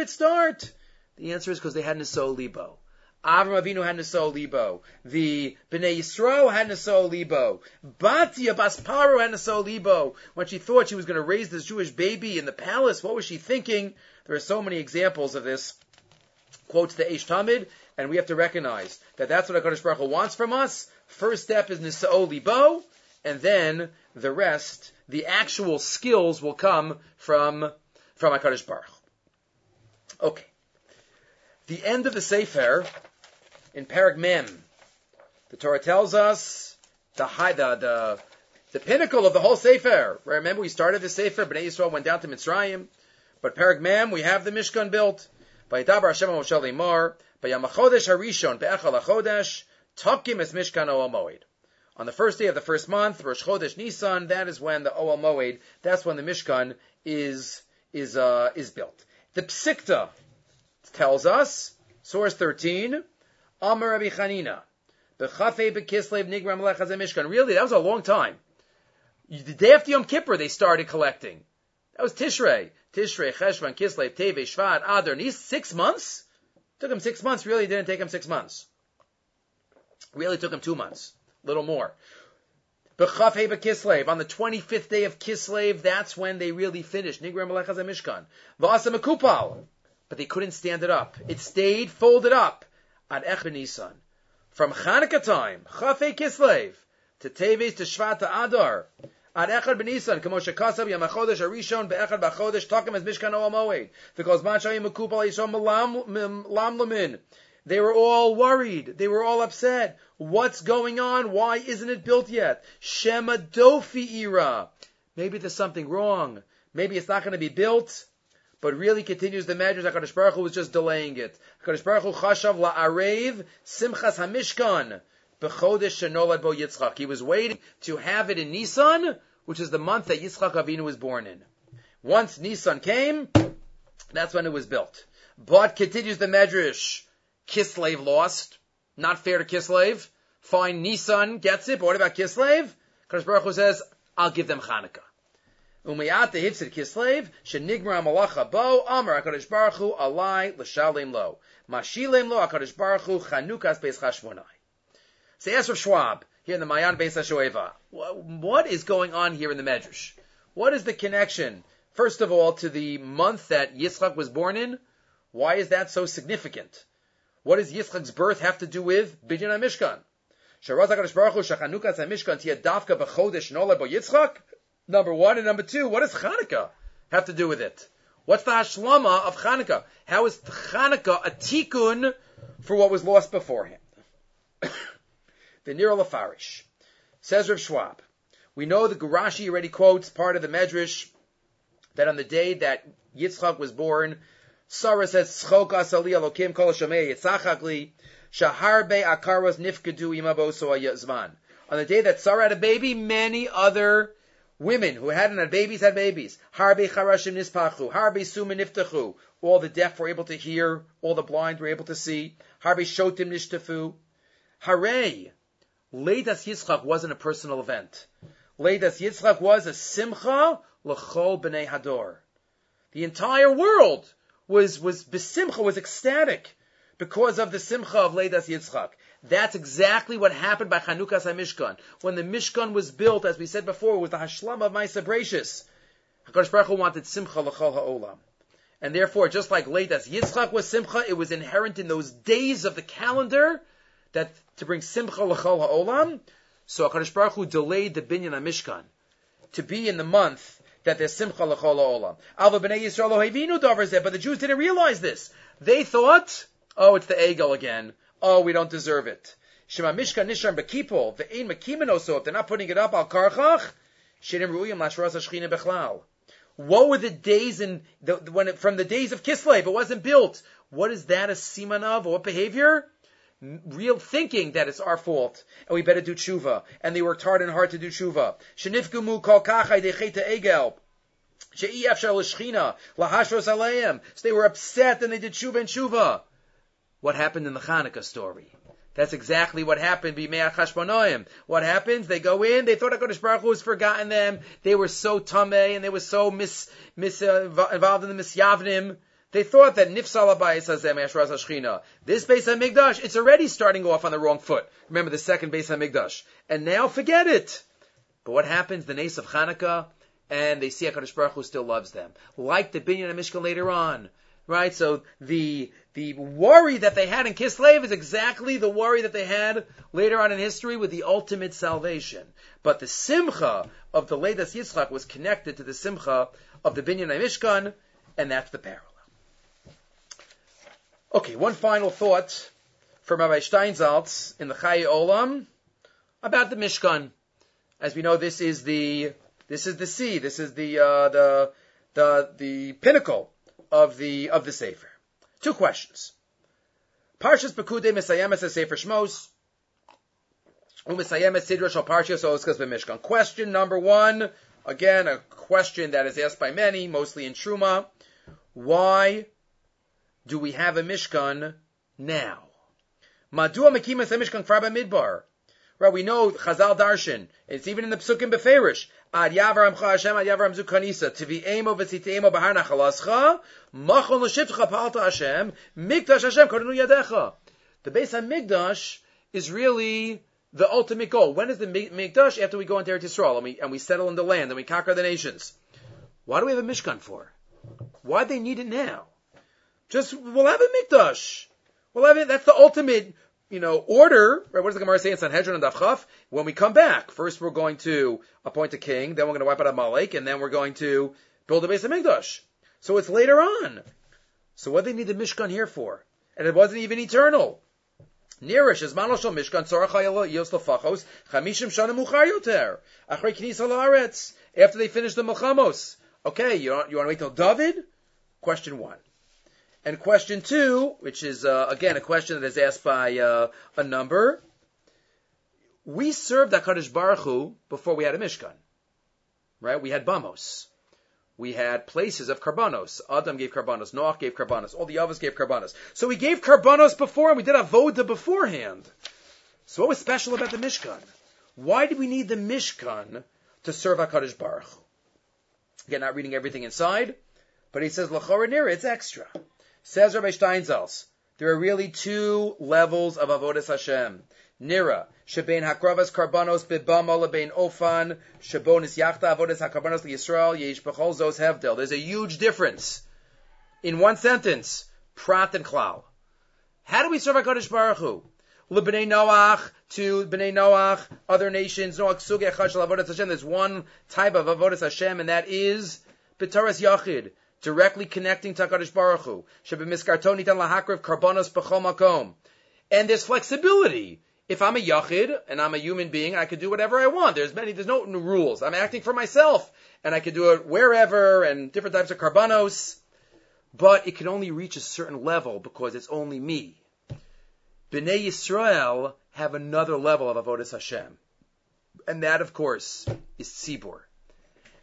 S1: it start? The answer is because they had Niso Libo. Avram Avinu had Niso Libo. The Bnei Yisrael had Niso Libo. Batia Basparo had Niso Libo. When she thought she was going to raise this Jewish baby in the palace, what was she thinking? There are so many examples of this. Quotes the Eish Tamid, and we have to recognize that that's what HaKadosh Baruch Hu wants from us. First step is Nisa'o Libo, and then the rest, the actual skills will come from, from HaKadosh Baruch Okay. The end of the Sefer, in Parag Mem, the Torah tells us the high, the, the, the pinnacle of the whole Sefer. Remember, we started the Sefer, Bnei Yisrael went down to Mitzrayim, but Parag Mem, we have the Mishkan built. Vayidabar Hashem Moshe Limar, Bayamachodesh Harishon Be'echal HaChodesh, Tokim Es Mishkan Oel Moed. On the first day of the first month, Rosh Chodesh Nisan, that is when the Oel Moed, that's when the Mishkan is, is, uh, is built. The Psikta tells us, source 13, Amar Rabbi Chanina, Bechafe Bekislev Nigram Lechaz Mishkan. Really, that was a long time. The day after Yom Kippur, they started collecting. That was Tishrei. Tishrei, Cheshvan, Kislev, Teve, Shvat, Adar. These six months? Took him six months. Really didn't take him six months. Really took him two months. Little more. B'chaf Heba Kislev, on the 25th day of Kislev, that's when they really finished. Nigram Melechaz Mishkan. V'asa Mekupal. But they couldn't stand it up. It stayed folded up at Ech Nisan. From Chanukah time, Chaf Kislev, to Teves, to Shvat, to Adar, at Echad Shekasav Yom HaChodesh Arishon Be'echad BaChodesh Takim as Mishkan Oal Moed. Because Man Shayim Mekupal Yishon Lam Lamin. They were all worried. They were all upset. What's going on? Why isn't it built yet? Shema Dofi Ira. Maybe there's something wrong. Maybe it's not going to be built. But really continues the Medrash HaKadosh Baruch Hu was just delaying it. HaKadosh Baruch Hu chashav la'arev simchas hamishkan. He was waiting to have it in Nisan, which is the month that Yitzchak Avinu was born in. Once Nisan came, that's when it was built. But continues the Medrash, Kislev lost. Not fair to Kislev. Fine, Nissan gets it, but what about Kislev? Kadosh Baruch Hu says, I'll give them Chanukah. Umiyat the Hifsid Kislev, Shenigmar Malacha Bo, Amar HaKadosh Baruch Hu, Alai, L'Shalem Lo. Mashilem Lo, HaKadosh Baruch Hu, Chanukas Beis Chashmonai. Say Esrav Schwab, here in the Mayan Beis HaShoeva. What is going on here in the Medrash? What is the connection, first of all, to the month that Yitzchak was born in? Why is that so significant? What does Yitzchak's birth have to do with Binyan HaMishkan? Number one. And number two, what does Hanukkah have to do with it? What's the Hashlama of Hanukkah? How is Hanukkah a tikkun for what was lost beforehand? *coughs* the Nero Lafarish. Says Rav Schwab. We know the Gurashi already quotes part of the Medrash that on the day that Yitzchak was born, Sarah says, Tzchok asali alokim kol shamei yitzachakli, shaharbe akaros nifkedu imabo zman. On the day that Sarah had a baby, many other women who hadn't had babies had babies. Harbe charashim nispachu, harbe sumin niftachu. All the deaf were able to hear, all the blind were able to see. Harbe shotim nishtafu. Hare, Leidas Yitzchak wasn't a personal event. Leidas Yitzchak was a simcha l'chol b'nei hador. The entire world was was besimcha, was ecstatic because of the simcha of Leidas Yitzchak. That's exactly what happened by Chanukas HaMishkan. When the Mishkan was built, as we said before, with the Hashlam of Maisa Brachus, HaKadosh Baruch Hu wanted simcha l'chol ha'olam. And therefore, just like Leidas Yitzchak was simcha, it was inherent in those days of the calendar that to bring simcha l'chol ha'olam, so HaKadosh Baruch Hu delayed the binyan HaMishkan to be in the month that there's simcha l'chol ha'olam. Alva b'nei Yisrael lo but the Jews didn't realize this. They thought, oh, it's the Egel again. Oh, we don't deserve it. Shema Mishkan Nishar Bekipol, ve'ein Mekimeno, so if they're not putting it up, al Karchach, Shirim Ru'yim Lashras Hashchina Bechlal. What were the days in the, when it, from the days of Kislev? It wasn't built. What is that a siman of? What behavior? Real thinking that it's our fault and we better do tshuva. And they worked hard and hard to do tshuva. Shenifgumu kol kachai decheta egel. So they were upset and they did tshuva and tshuva. What happened in the Hanukkah story? That's exactly what happened. What happens? They go in. They thought Hakadosh Baruch Hu has forgotten them. They were so tameh and they were so mis, mis uh, involved in the misyavnim They thought that Nifsal Abayis Hazem Ashraz Ashchina. This Beis Hamikdash, it's already starting off on the wrong foot. Remember the second Beis Hamikdash. And now forget it. But what happens? The Nace of Hanukkah, and they see HaKadosh Baruch Hu still loves them. Like the Binyan and Mishkan later on. Right? So the, the worry that they had in Kislev is exactly the worry that they had later on in history with the ultimate salvation. But the Simcha of the Leidas Yitzchak was connected to the Simcha of the Binyan and Mishkan, and that's the parallel. Okay, one final thought from Rabbi Steinsaltz in the Chai Olam about the Mishkan. As we know, this is the this is the sea. This is the uh, the the the pinnacle of the of the Sefer. Two questions. Parshas Pekude Misayemes Sefer Shmos. Question number one. Again, a question that is asked by many, mostly in Truma. Why do we have a Mishkan now? Madua Mishkan Kfar Midbar. Right, we know Chazal Darshan. It's even in the Psukim Beferish. Ad Hashem, Ad nachalascha. Machon Hashem. Mikdash Hashem yadecha. The base on Mikdash is really the ultimate goal. When is the Mikdash? After we go into Eretz Yisrael and we, and we settle in the land and we conquer the nations. Why do we have a Mishkan for? Why do they need it now? Just, we'll have a mikdash. We'll have it, that's the ultimate, you know, order, right? What does the Gemara say in Sanhedrin and Dafchaf? When we come back, first we're going to appoint a king, then we're going to wipe out Amalek, and then we're going to build a base of mikdash. So it's later on. So what do they need the Mishkan here for? And it wasn't even eternal. Nirish is Manoshal Mishkan Tzorach Yos Lefachos Chamishim Shana Muchar Achrei Knisa Laaretz after they finish the Melchamos. Okay, you want, you want to wait till David? Question one. And question two, which is uh, again a question that is asked by uh, a number, we served Hakadosh Baruch Hu before we had a Mishkan, right? We had Bamos, we had places of karbanos. Adam gave karbanos, Noach gave karbanos, all the others gave karbanos. So we gave karbanos before, and we did a avoda beforehand. So what was special about the Mishkan? Why did we need the Mishkan to serve Hakadosh Baruch Hu? Again, not reading everything inside, but he says lachora nira, it's extra. Says Rabbi Steinsaltz, there are really two levels of avodas Hashem. Nira, shebein hakravas karbanos bibama lebein ofan, shabonis yachta avodas hakarbanos liyisrael yesh bechol zos hevdel. There's a huge difference in one sentence, prat and klal. How do we serve HaKadosh Baruch Hu? Lebnei Noach to Bnei Noach, other nations, Noach Sugeh Chashal Avodas Hashem. There's one type of Avodas Hashem, and that is B'taras Yachid directly connecting to Baruch Hu. And there's flexibility. If I'm a yachid and I'm a human being, I can do whatever I want. There's many, there's no rules. I'm acting for myself, and I can do it wherever and different types of karbanos. But it can only reach a certain level because it's only me. Bnei Yisrael have another level of avodas Hashem, and that, of course, is tzibur,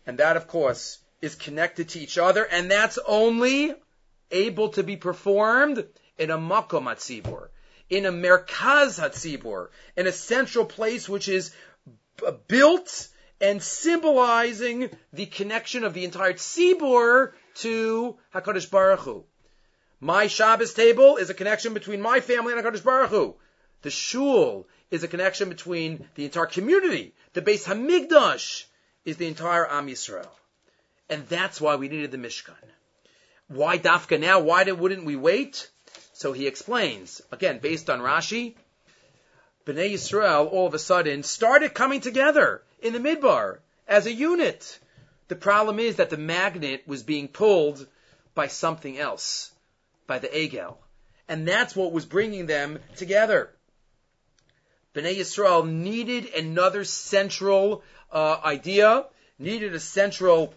S1: and that, of course, is connected to each other, and that's only able to be performed in a makom hatzibur, in a merkaz hatzibur, in a central place which is built and symbolizing the connection of the entire tzibur to Hakadosh Baruch Hu. My Shabbos table is a connection between my family and Hakadosh Baruch Hu. The shul is a connection between the entire community. The base Hamikdash is the entire Am Yisrael. And that's why we needed the Mishkan. Why Dafka now? Why did, wouldn't we wait? So he explains, again, based on Rashi, Bnei Yisrael all of a sudden started coming together in the Midbar as a unit. The problem is that the magnet was being pulled by something else, by the Egel. And that's what was bringing them together. Bnei Yisrael needed another central uh, idea, needed a central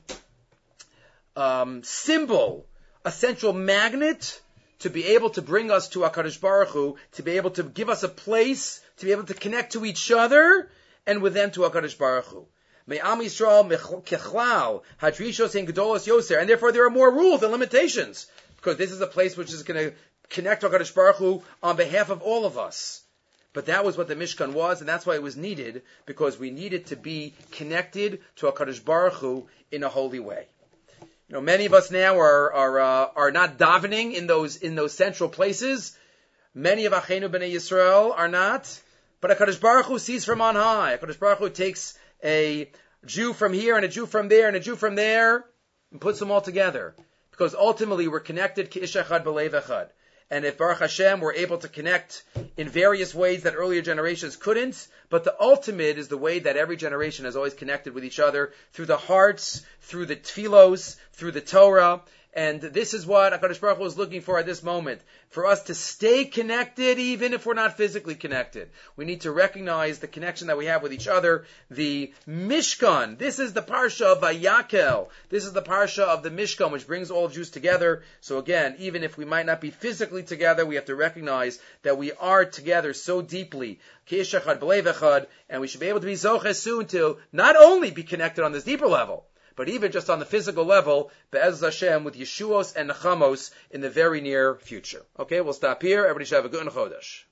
S1: um, symbol, a central magnet to be able to bring us to HaKadosh Baruch Hu, to be able to give us a place, to be able to connect to each other, and with them to HaKadosh Baruch Hu. Am Yisrael kechlal hadrishos in gedolos yoser, and therefore there are more rules and limitations because this is a place which is going to connect Hakadosh Baruch Hu on behalf of all of us. But that was what the Mishkan was, and that's why it was needed because we needed to be connected to Hakadosh Baruch Hu in a holy way. You know, many of us now are are uh, are not davening in those in those central places. Many of Achenu Bnei Yisrael are not. But Hakadosh Baruch Hu sees from on high. Hakadosh Baruch Hu takes a Jew from here and a Jew from there and a Jew from there and puts them all together. Because ultimately we're connected Ki'ishachad B'lev Echad. And if Baruch Hashem we're able to connect in various ways that earlier generations couldn't, but the ultimate is the way that every generation has always connected with each other through the hearts, through the tefillos, through the Torah, and this is what HaKadosh Baruch Hu is looking for at this moment. For us to stay connected even if we're not physically connected. We need to recognize the connection that we have with each other. The Mishkan. This is the Parsha of Vayakel. This is the Parsha of the Mishkan which brings all Jews together. So again, even if we might not be physically together, we have to recognize that we are together so deeply. And we should be able to be Zoches soon to not only be connected on this deeper level, but even just on the physical level, Be'ez Hashem with Yeshuos and Nechamos in the very near future. Okay, we'll stop here. Everybody should have a good Chodesh.